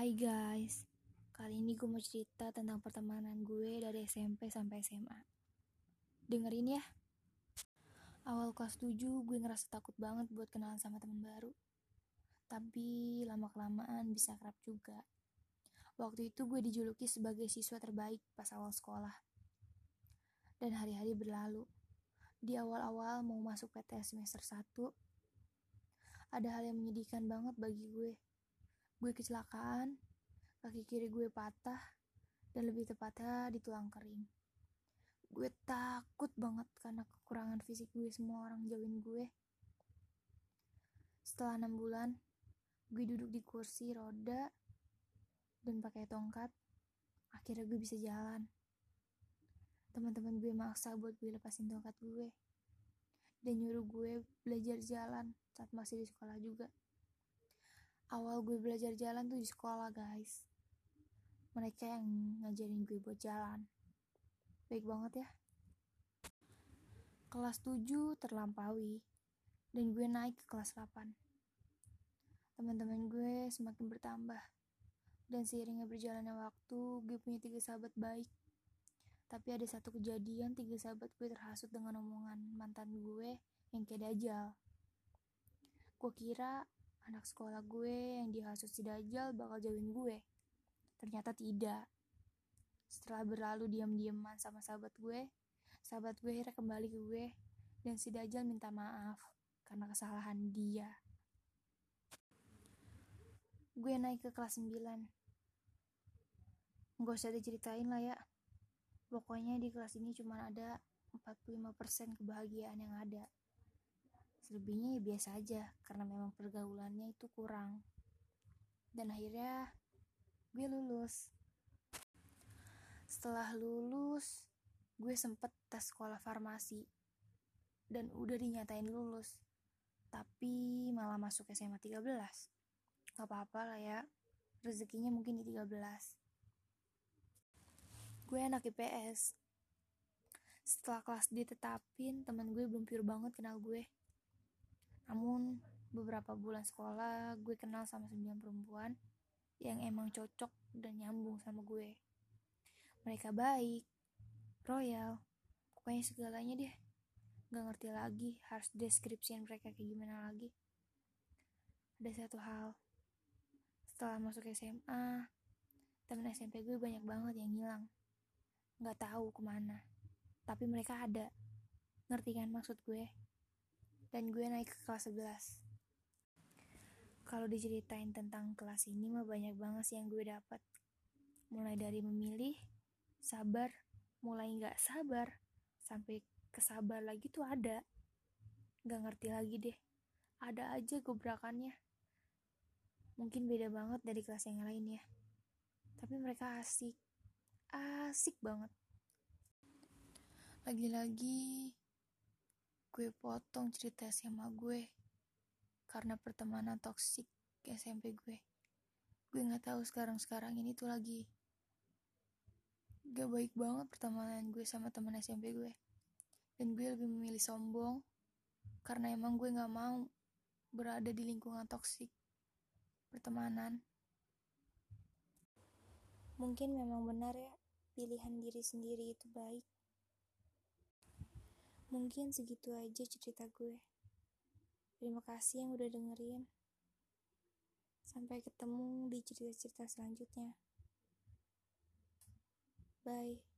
Hai guys, kali ini gue mau cerita tentang pertemanan gue dari SMP sampai SMA. Dengerin ya. Awal kelas 7 gue ngerasa takut banget buat kenalan sama teman baru. Tapi lama-kelamaan bisa kerap juga. Waktu itu gue dijuluki sebagai siswa terbaik pas awal sekolah. Dan hari-hari berlalu. Di awal-awal mau masuk PTS semester 1, ada hal yang menyedihkan banget bagi gue gue kecelakaan, kaki kiri gue patah, dan lebih tepatnya di tulang kering. Gue takut banget karena kekurangan fisik gue semua orang jauhin gue. Setelah enam bulan, gue duduk di kursi roda dan pakai tongkat. Akhirnya gue bisa jalan. Teman-teman gue maksa buat gue lepasin tongkat gue dan nyuruh gue belajar jalan saat masih di sekolah juga awal gue belajar jalan tuh di sekolah guys. Mereka yang ngajarin gue buat jalan. Baik banget ya. Kelas 7 terlampaui dan gue naik ke kelas 8 teman-teman gue semakin bertambah dan seiringnya berjalannya waktu gue punya tiga sahabat baik. Tapi ada satu kejadian tiga sahabat gue terhasut dengan omongan mantan gue yang kayak dajal gue kira anak sekolah gue yang dihasut si Dajjal bakal jauhin gue. Ternyata tidak. Setelah berlalu diam-diaman sama sahabat gue, sahabat gue akhirnya kembali ke gue dan si Dajjal minta maaf karena kesalahan dia. Gue naik ke kelas 9. Gak usah diceritain lah ya. Pokoknya di kelas ini cuma ada 45% kebahagiaan yang ada selebihnya ya biasa aja karena memang pergaulannya itu kurang. Dan akhirnya gue lulus. Setelah lulus gue sempet tes sekolah farmasi. Dan udah dinyatain lulus. Tapi malah masuk SMA 13 gak apa-apa lah ya rezekinya mungkin di 13 gue anak IPS setelah kelas ditetapin teman gue belum pure banget kenal gue namun beberapa bulan sekolah gue kenal sama sembilan perempuan yang emang cocok dan nyambung sama gue. Mereka baik, royal, pokoknya segalanya deh. Gak ngerti lagi harus deskripsiin mereka kayak gimana lagi. Ada satu hal, setelah masuk SMA, temen SMP gue banyak banget yang hilang. Gak tahu ke mana, tapi mereka ada. Ngerti kan maksud gue? Dan gue naik ke kelas 11 kalau diceritain tentang kelas ini mah banyak banget sih yang gue dapat mulai dari memilih sabar mulai nggak sabar sampai kesabar lagi tuh ada. Nggak ngerti lagi deh. Ada aja gebrakannya. Mungkin beda banget dari kelas yang lain ya. Tapi mereka asik. Asik banget. Lagi-lagi gue potong cerita SMA gue karena pertemanan toksik SMP gue. Gue nggak tahu sekarang-sekarang ini tuh lagi gak baik banget pertemanan gue sama teman SMP gue. Dan gue lebih memilih sombong karena emang gue nggak mau berada di lingkungan toksik pertemanan. Mungkin memang benar ya, pilihan diri sendiri itu baik. Mungkin segitu aja cerita gue. Terima kasih yang udah dengerin. Sampai ketemu di cerita-cerita selanjutnya. Bye.